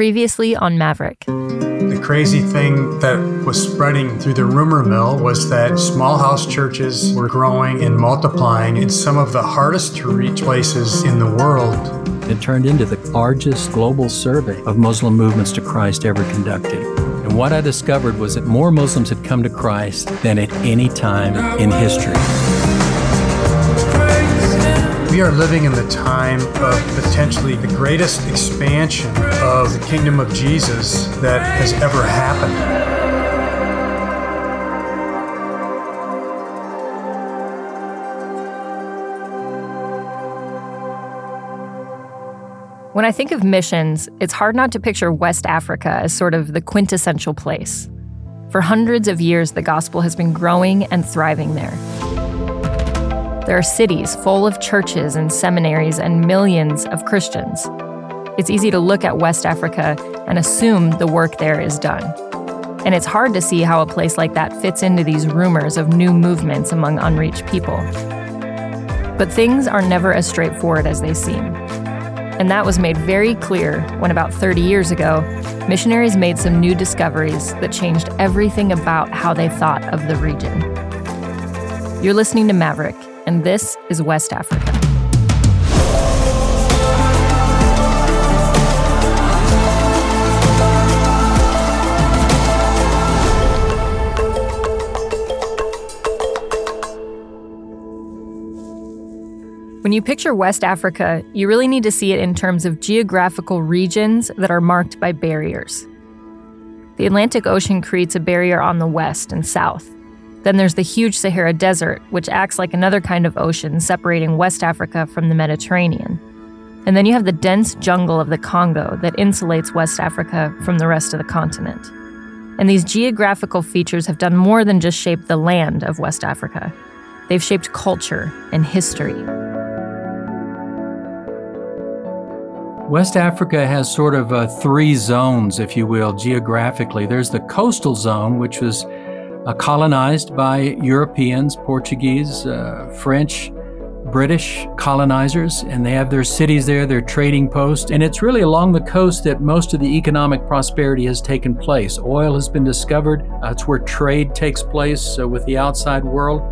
Previously on Maverick. The crazy thing that was spreading through the rumor mill was that small house churches were growing and multiplying in some of the hardest to reach places in the world. It turned into the largest global survey of Muslim movements to Christ ever conducted. And what I discovered was that more Muslims had come to Christ than at any time in history. We are living in the time of potentially the greatest expansion of the kingdom of Jesus that has ever happened. When I think of missions, it's hard not to picture West Africa as sort of the quintessential place. For hundreds of years, the gospel has been growing and thriving there. There are cities full of churches and seminaries and millions of Christians. It's easy to look at West Africa and assume the work there is done. And it's hard to see how a place like that fits into these rumors of new movements among unreached people. But things are never as straightforward as they seem. And that was made very clear when, about 30 years ago, missionaries made some new discoveries that changed everything about how they thought of the region. You're listening to Maverick, and this is West Africa. When you picture West Africa, you really need to see it in terms of geographical regions that are marked by barriers. The Atlantic Ocean creates a barrier on the west and south, then there's the huge Sahara Desert, which acts like another kind of ocean separating West Africa from the Mediterranean. And then you have the dense jungle of the Congo that insulates West Africa from the rest of the continent. And these geographical features have done more than just shape the land of West Africa, they've shaped culture and history. West Africa has sort of uh, three zones, if you will, geographically. There's the coastal zone, which was uh, colonized by Europeans, Portuguese, uh, French, British colonizers, and they have their cities there, their trading posts. And it's really along the coast that most of the economic prosperity has taken place. Oil has been discovered, uh, it's where trade takes place uh, with the outside world.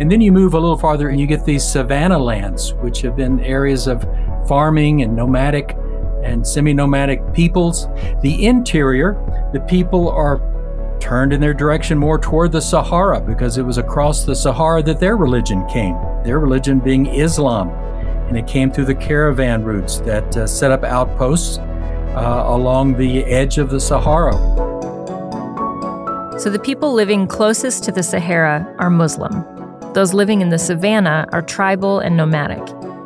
And then you move a little farther and you get these savanna lands, which have been areas of farming and nomadic and semi nomadic peoples. The interior, the people are turned in their direction more toward the Sahara because it was across the Sahara that their religion came, their religion being Islam. And it came through the caravan routes that uh, set up outposts uh, along the edge of the Sahara. So the people living closest to the Sahara are Muslim. Those living in the savannah are tribal and nomadic.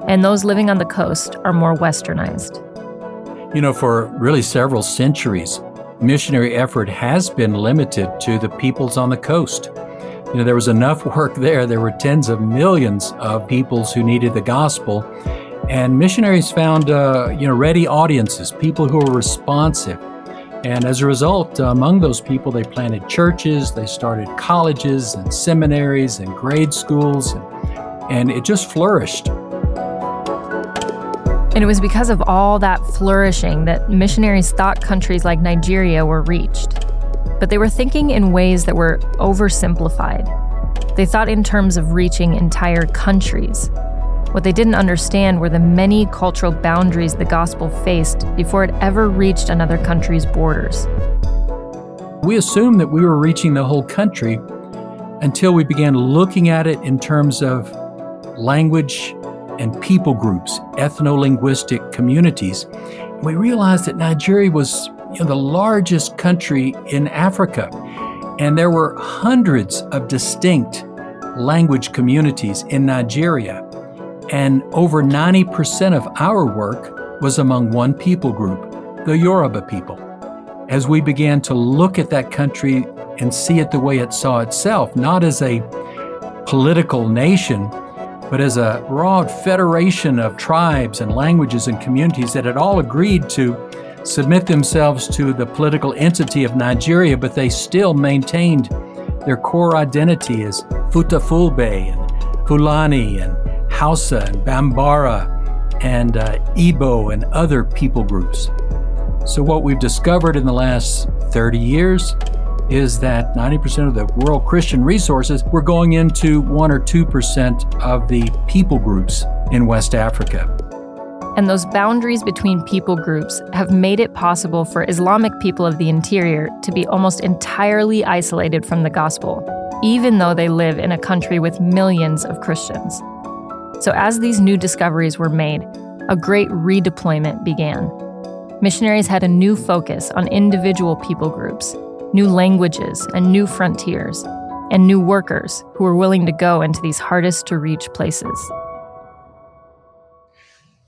And those living on the coast are more westernized. You know, for really several centuries, missionary effort has been limited to the peoples on the coast. You know, there was enough work there. There were tens of millions of peoples who needed the gospel, and missionaries found, uh, you know, ready audiences, people who were responsive. And as a result, among those people, they planted churches, they started colleges and seminaries and grade schools, and, and it just flourished. And it was because of all that flourishing that missionaries thought countries like Nigeria were reached. But they were thinking in ways that were oversimplified. They thought in terms of reaching entire countries. What they didn't understand were the many cultural boundaries the gospel faced before it ever reached another country's borders. We assumed that we were reaching the whole country until we began looking at it in terms of language and people groups, ethno linguistic communities. We realized that Nigeria was you know, the largest country in Africa, and there were hundreds of distinct language communities in Nigeria. And over 90% of our work was among one people group, the Yoruba people. As we began to look at that country and see it the way it saw itself, not as a political nation, but as a broad federation of tribes and languages and communities that had all agreed to submit themselves to the political entity of Nigeria, but they still maintained their core identity as Futafulbe and Fulani and Hausa and Bambara and uh, Igbo and other people groups. So, what we've discovered in the last 30 years is that 90% of the world Christian resources were going into 1 or 2% of the people groups in West Africa. And those boundaries between people groups have made it possible for Islamic people of the interior to be almost entirely isolated from the gospel, even though they live in a country with millions of Christians. So, as these new discoveries were made, a great redeployment began. Missionaries had a new focus on individual people groups, new languages and new frontiers, and new workers who were willing to go into these hardest to reach places.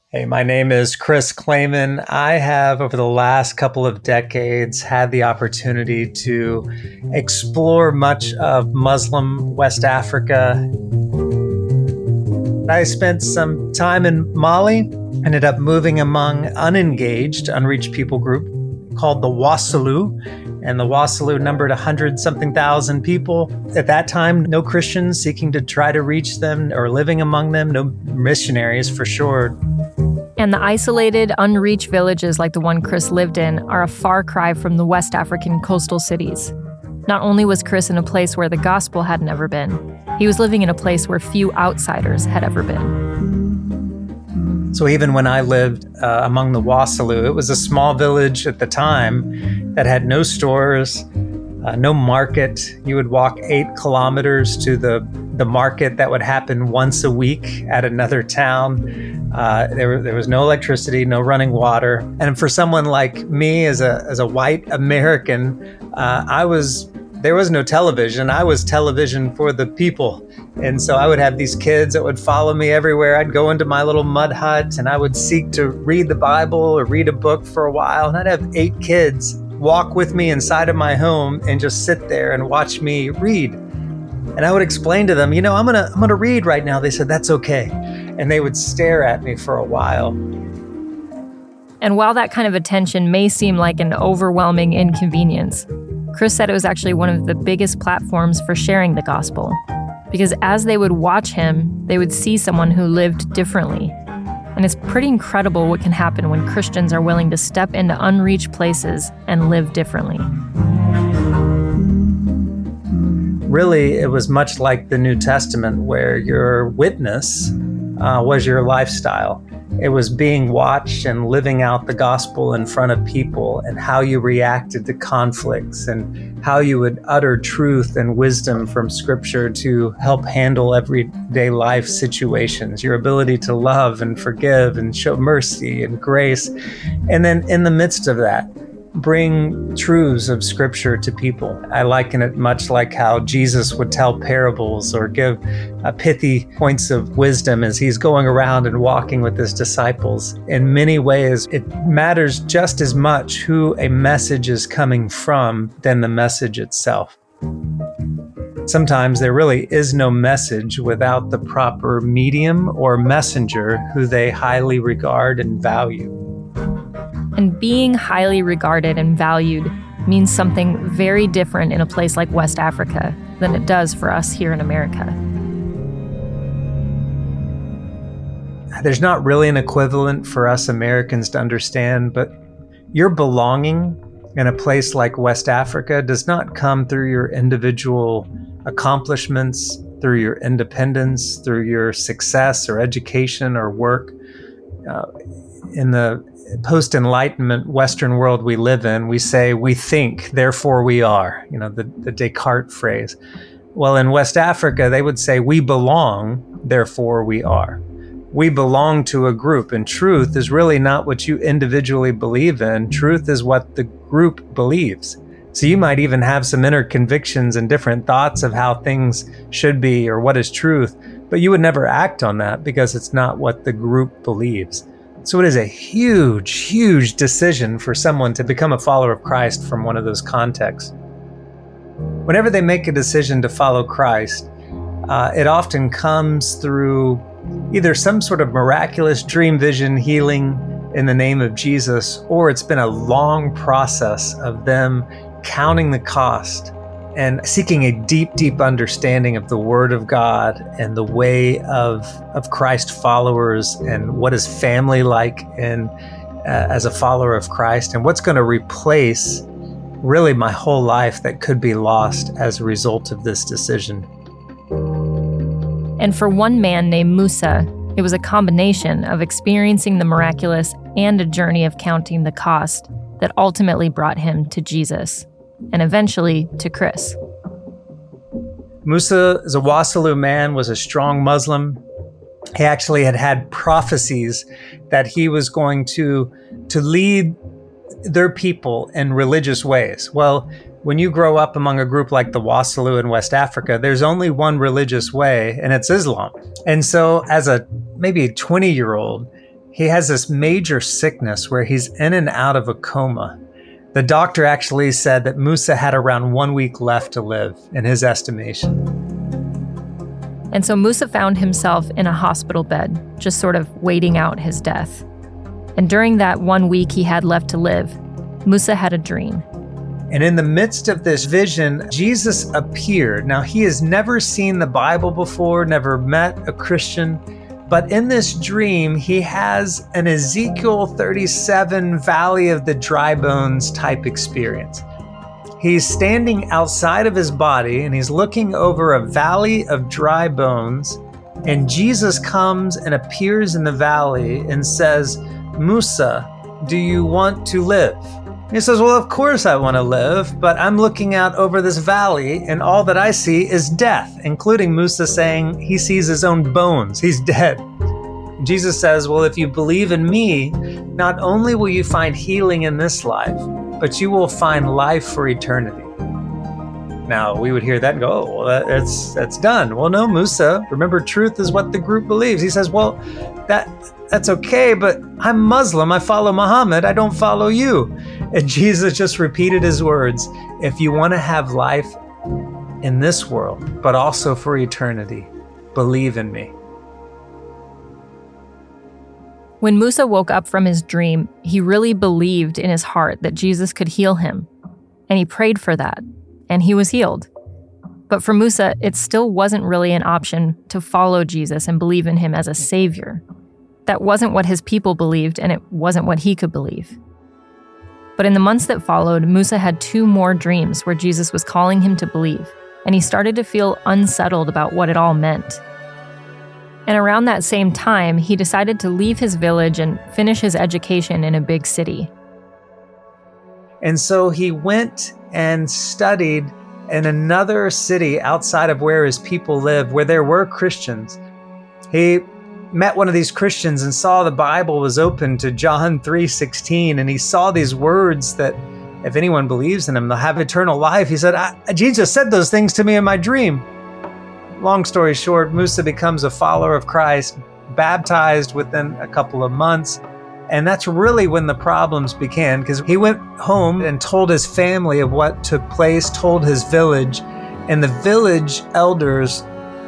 Hey, my name is Chris Clayman. I have, over the last couple of decades, had the opportunity to explore much of Muslim West Africa. I spent some time in Mali, ended up moving among unengaged, unreached people group called the Wassoulou and the Wassoulou numbered 100 something thousand people. At that time, no Christians seeking to try to reach them or living among them, no missionaries for sure. And the isolated, unreached villages like the one Chris lived in are a far cry from the West African coastal cities. Not only was Chris in a place where the gospel had never been, he was living in a place where few outsiders had ever been. So even when I lived uh, among the Wassoulou, it was a small village at the time that had no stores, uh, no market. You would walk eight kilometers to the the market that would happen once a week at another town. Uh, there, there was no electricity, no running water, and for someone like me, as a as a white American, uh, I was there was no television. I was television for the people. And so I would have these kids that would follow me everywhere. I'd go into my little mud hut and I would seek to read the Bible or read a book for a while. And I'd have eight kids walk with me inside of my home and just sit there and watch me read. And I would explain to them, you know, I'm to I'm to read right now. They said that's okay. And they would stare at me for a while. And while that kind of attention may seem like an overwhelming inconvenience, Chris said it was actually one of the biggest platforms for sharing the gospel. Because as they would watch him, they would see someone who lived differently. And it's pretty incredible what can happen when Christians are willing to step into unreached places and live differently. Really, it was much like the New Testament, where your witness uh, was your lifestyle. It was being watched and living out the gospel in front of people and how you reacted to conflicts and how you would utter truth and wisdom from scripture to help handle everyday life situations, your ability to love and forgive and show mercy and grace. And then in the midst of that, bring truths of scripture to people. I liken it much like how Jesus would tell parables or give uh, pithy points of wisdom as he's going around and walking with his disciples. In many ways, it matters just as much who a message is coming from than the message itself. Sometimes there really is no message without the proper medium or messenger who they highly regard and value. And being highly regarded and valued means something very different in a place like West Africa than it does for us here in America. There's not really an equivalent for us Americans to understand, but your belonging in a place like West Africa does not come through your individual accomplishments, through your independence, through your success or education or work. Uh, in the post enlightenment Western world we live in, we say we think, therefore we are, you know, the, the Descartes phrase. Well, in West Africa, they would say we belong, therefore we are. We belong to a group, and truth is really not what you individually believe in. Truth is what the group believes. So you might even have some inner convictions and different thoughts of how things should be or what is truth, but you would never act on that because it's not what the group believes. So it is a huge, huge decision for someone to become a follower of Christ from one of those contexts. Whenever they make a decision to follow Christ, uh, it often comes through either some sort of miraculous dream vision healing in the name of Jesus, or it's been a long process of them counting the cost and seeking a deep, deep understanding of the Word of God and the way of, of Christ followers and what is family like and uh, as a follower of Christ and what's going to replace really my whole life that could be lost as a result of this decision. And for one man named Musa, it was a combination of experiencing the miraculous and a journey of counting the cost that ultimately brought him to Jesus and eventually to Chris. Musa Zawasalu man was a strong Muslim. He actually had had prophecies that he was going to to lead their people in religious ways. Well, when you grow up among a group like the Wassoulou in West Africa, there's only one religious way, and it's Islam. And so, as a maybe a 20 year old, he has this major sickness where he's in and out of a coma. The doctor actually said that Musa had around one week left to live, in his estimation. And so Musa found himself in a hospital bed, just sort of waiting out his death. And during that one week he had left to live, Musa had a dream. And in the midst of this vision, Jesus appeared. Now, he has never seen the Bible before, never met a Christian. But in this dream, he has an Ezekiel 37 Valley of the Dry Bones type experience. He's standing outside of his body and he's looking over a valley of dry bones. And Jesus comes and appears in the valley and says, Musa, do you want to live? He says, Well, of course I want to live, but I'm looking out over this valley, and all that I see is death, including Musa saying he sees his own bones. He's dead. Jesus says, Well, if you believe in me, not only will you find healing in this life, but you will find life for eternity. Now we would hear that and go, oh, well, that's that's done. Well, no, Musa. Remember, truth is what the group believes. He says, well, that that's okay, but I'm Muslim. I follow Muhammad. I don't follow you. And Jesus just repeated his words: If you want to have life in this world, but also for eternity, believe in me. When Musa woke up from his dream, he really believed in his heart that Jesus could heal him, and he prayed for that and he was healed. But for Musa, it still wasn't really an option to follow Jesus and believe in him as a savior. That wasn't what his people believed, and it wasn't what he could believe. But in the months that followed, Musa had two more dreams where Jesus was calling him to believe, and he started to feel unsettled about what it all meant. And around that same time, he decided to leave his village and finish his education in a big city. And so he went and studied in another city outside of where his people lived, where there were Christians. He met one of these Christians and saw the Bible was open to John 3:16 and he saw these words that if anyone believes in him they'll have eternal life. He said, Jesus said those things to me in my dream. Long story short, Musa becomes a follower of Christ, baptized within a couple of months and that's really when the problems began because he went home and told his family of what took place, told his village, and the village elders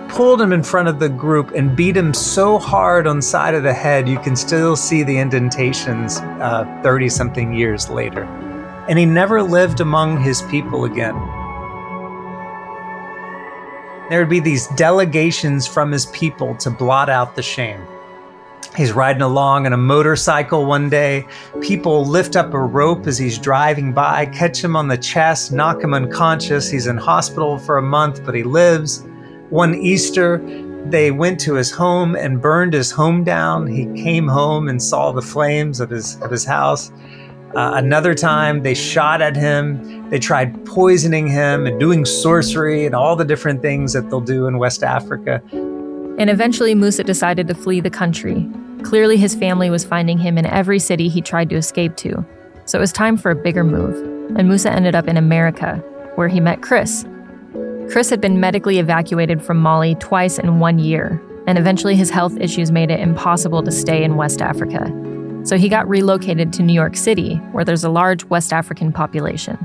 pulled him in front of the group and beat him so hard on the side of the head you can still see the indentations 30 uh, something years later. And he never lived among his people again. There would be these delegations from his people to blot out the shame. He's riding along on a motorcycle one day. People lift up a rope as he's driving by, catch him on the chest, knock him unconscious. He's in hospital for a month, but he lives. One Easter, they went to his home and burned his home down. He came home and saw the flames of his of his house. Uh, another time, they shot at him. They tried poisoning him and doing sorcery and all the different things that they'll do in West Africa. And eventually, Musa decided to flee the country. Clearly, his family was finding him in every city he tried to escape to. So it was time for a bigger move. And Musa ended up in America, where he met Chris. Chris had been medically evacuated from Mali twice in one year, and eventually his health issues made it impossible to stay in West Africa. So he got relocated to New York City, where there's a large West African population.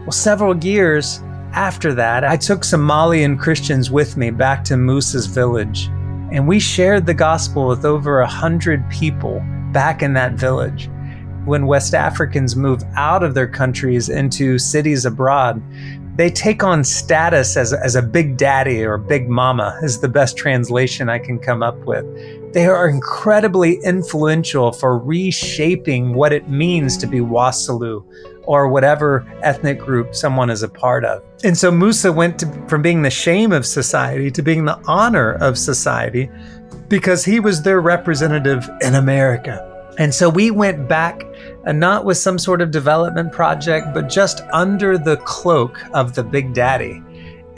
Well, several years after that, I took some Malian Christians with me back to Musa's village, and we shared the gospel with over a hundred people back in that village. When West Africans move out of their countries into cities abroad, they take on status as, as a big daddy or big mama, is the best translation I can come up with. They are incredibly influential for reshaping what it means to be Wassoulou or whatever ethnic group someone is a part of. And so Musa went to, from being the shame of society to being the honor of society because he was their representative in America. And so we went back, and not with some sort of development project, but just under the cloak of the Big Daddy.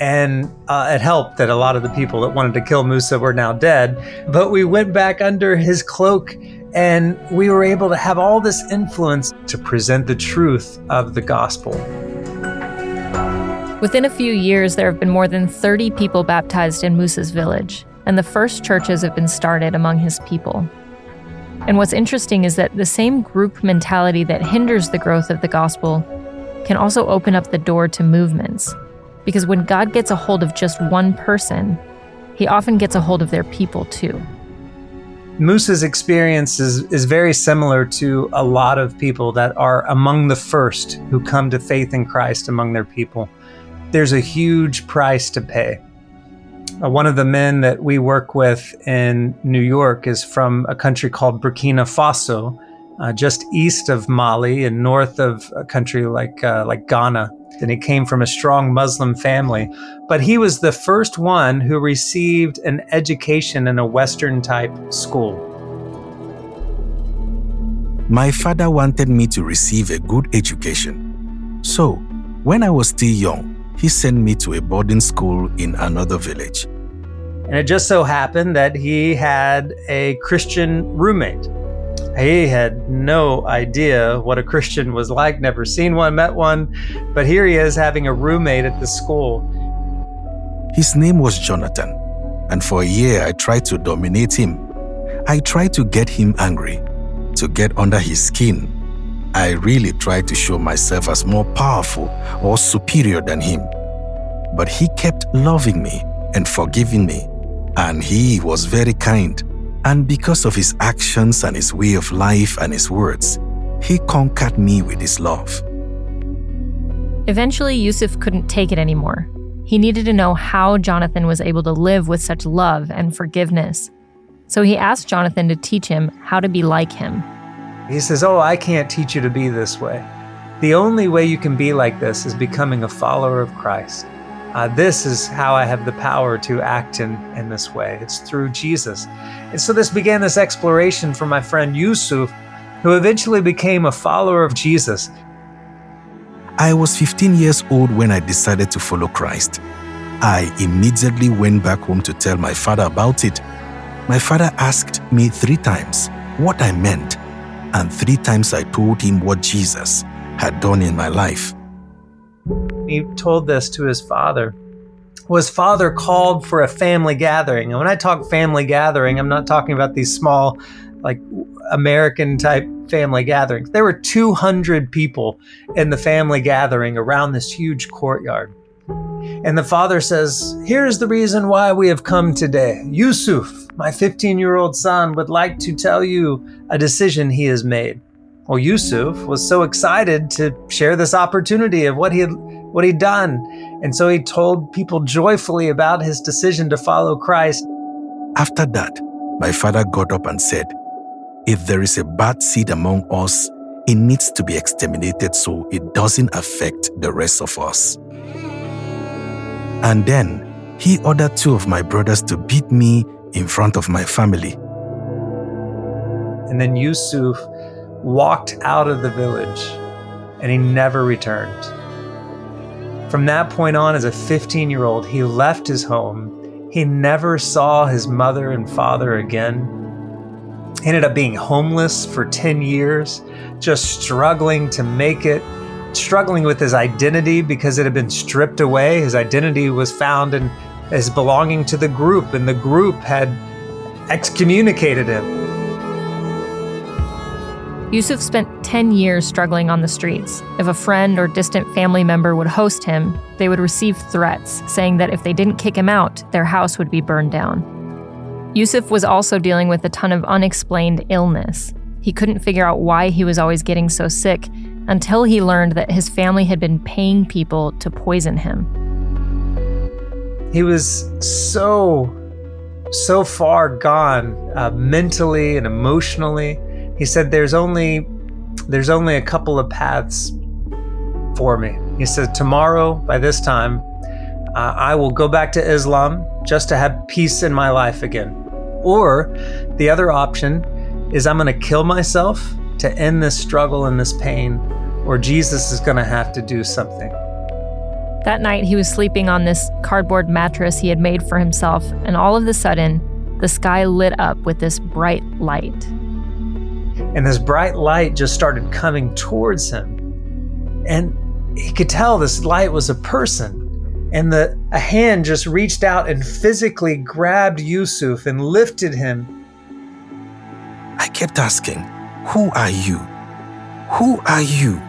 And uh, it helped that a lot of the people that wanted to kill Musa were now dead. But we went back under his cloak and we were able to have all this influence to present the truth of the gospel. Within a few years, there have been more than 30 people baptized in Musa's village, and the first churches have been started among his people. And what's interesting is that the same group mentality that hinders the growth of the gospel can also open up the door to movements. Because when God gets a hold of just one person, he often gets a hold of their people too. Musa's experience is, is very similar to a lot of people that are among the first who come to faith in Christ among their people. There's a huge price to pay. Uh, one of the men that we work with in New York is from a country called Burkina Faso, uh, just east of Mali and north of a country like uh, like Ghana. And he came from a strong Muslim family, but he was the first one who received an education in a Western type school. My father wanted me to receive a good education. So, when I was still young, he sent me to a boarding school in another village. And it just so happened that he had a Christian roommate. He had no idea what a Christian was like, never seen one, met one, but here he is having a roommate at the school. His name was Jonathan, and for a year I tried to dominate him. I tried to get him angry, to get under his skin. I really tried to show myself as more powerful or superior than him. But he kept loving me and forgiving me, and he was very kind. And because of his actions and his way of life and his words, he conquered me with his love. Eventually, Yusuf couldn't take it anymore. He needed to know how Jonathan was able to live with such love and forgiveness. So he asked Jonathan to teach him how to be like him. He says, Oh, I can't teach you to be this way. The only way you can be like this is becoming a follower of Christ uh, this is how I have the power to act in, in this way. It's through Jesus. And so this began this exploration for my friend Yusuf, who eventually became a follower of Jesus. I was 15 years old when I decided to follow Christ. I immediately went back home to tell my father about it. My father asked me three times what I meant, and three times I told him what Jesus had done in my life he told this to his father was father called for a family gathering. And when I talk family gathering, I'm not talking about these small, like American type family gatherings. There were 200 people in the family gathering around this huge courtyard. And the father says, Here's the reason why we have come today. Yusuf, my 15 year old son, would like to tell you a decision he has made. Well, Yusuf was so excited to share this opportunity of what he had what he'd done. And so he told people joyfully about his decision to follow Christ. After that, my father got up and said, If there is a bad seed among us, it needs to be exterminated so it doesn't affect the rest of us. And then he ordered two of my brothers to beat me in front of my family. And then Yusuf walked out of the village and he never returned. From that point on, as a 15 year old, he left his home. He never saw his mother and father again. He ended up being homeless for 10 years, just struggling to make it, struggling with his identity because it had been stripped away. His identity was found in as belonging to the group, and the group had excommunicated him. Yusuf spent 10 years struggling on the streets. If a friend or distant family member would host him, they would receive threats saying that if they didn't kick him out, their house would be burned down. Yusuf was also dealing with a ton of unexplained illness. He couldn't figure out why he was always getting so sick until he learned that his family had been paying people to poison him. He was so so far gone uh, mentally and emotionally. He said, "There's only there's only a couple of paths for me." He said, "Tomorrow by this time, uh, I will go back to Islam just to have peace in my life again." Or the other option is I'm going to kill myself to end this struggle and this pain, or Jesus is going to have to do something. That night, he was sleeping on this cardboard mattress he had made for himself, and all of a sudden, the sky lit up with this bright light. And this bright light just started coming towards him. And he could tell this light was a person. And the, a hand just reached out and physically grabbed Yusuf and lifted him. I kept asking, Who are you? Who are you?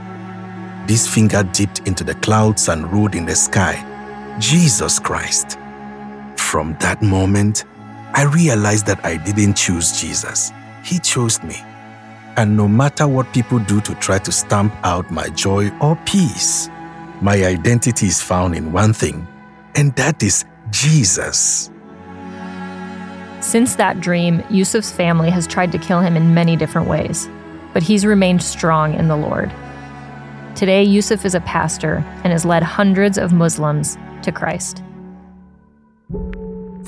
This finger dipped into the clouds and rode in the sky. Jesus Christ. From that moment, I realized that I didn't choose Jesus. He chose me. And no matter what people do to try to stamp out my joy or peace, my identity is found in one thing, and that is Jesus. Since that dream, Yusuf's family has tried to kill him in many different ways, but he's remained strong in the Lord. Today, Yusuf is a pastor and has led hundreds of Muslims to Christ.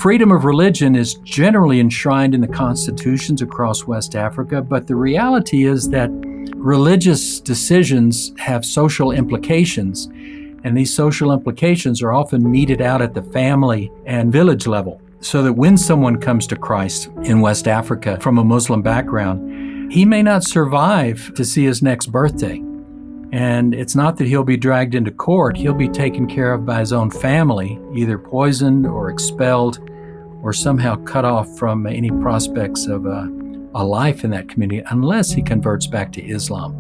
Freedom of religion is generally enshrined in the constitutions across West Africa, but the reality is that religious decisions have social implications, and these social implications are often meted out at the family and village level. So that when someone comes to Christ in West Africa from a Muslim background, he may not survive to see his next birthday. And it's not that he'll be dragged into court, he'll be taken care of by his own family, either poisoned or expelled or somehow cut off from any prospects of a, a life in that community unless he converts back to Islam.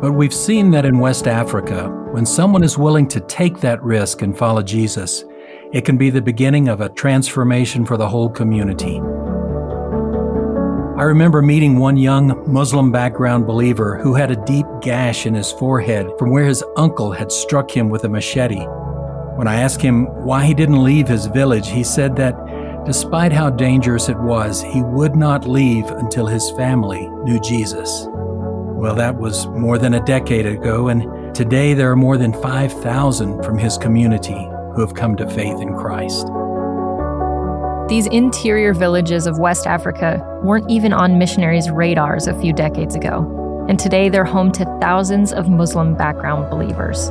But we've seen that in West Africa, when someone is willing to take that risk and follow Jesus, it can be the beginning of a transformation for the whole community. I remember meeting one young Muslim background believer who had a deep gash in his forehead from where his uncle had struck him with a machete. When I asked him why he didn't leave his village, he said that despite how dangerous it was, he would not leave until his family knew Jesus. Well, that was more than a decade ago, and today there are more than 5,000 from his community who have come to faith in Christ. These interior villages of West Africa weren't even on missionaries' radars a few decades ago, and today they're home to thousands of Muslim background believers.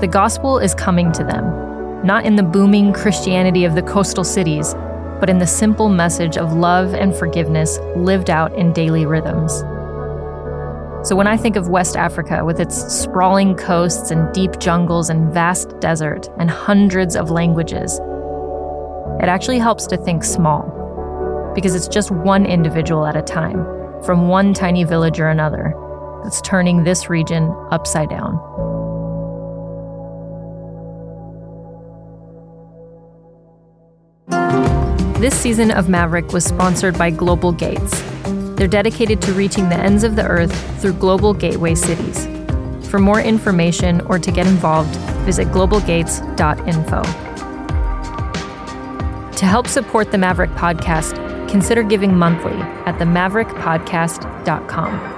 The gospel is coming to them, not in the booming Christianity of the coastal cities, but in the simple message of love and forgiveness lived out in daily rhythms. So when I think of West Africa with its sprawling coasts and deep jungles and vast desert and hundreds of languages, it actually helps to think small, because it's just one individual at a time, from one tiny village or another, that's turning this region upside down. This season of Maverick was sponsored by Global Gates. They're dedicated to reaching the ends of the earth through global gateway cities. For more information or to get involved, visit globalgates.info. To help support the Maverick podcast, consider giving monthly at themaverickpodcast.com.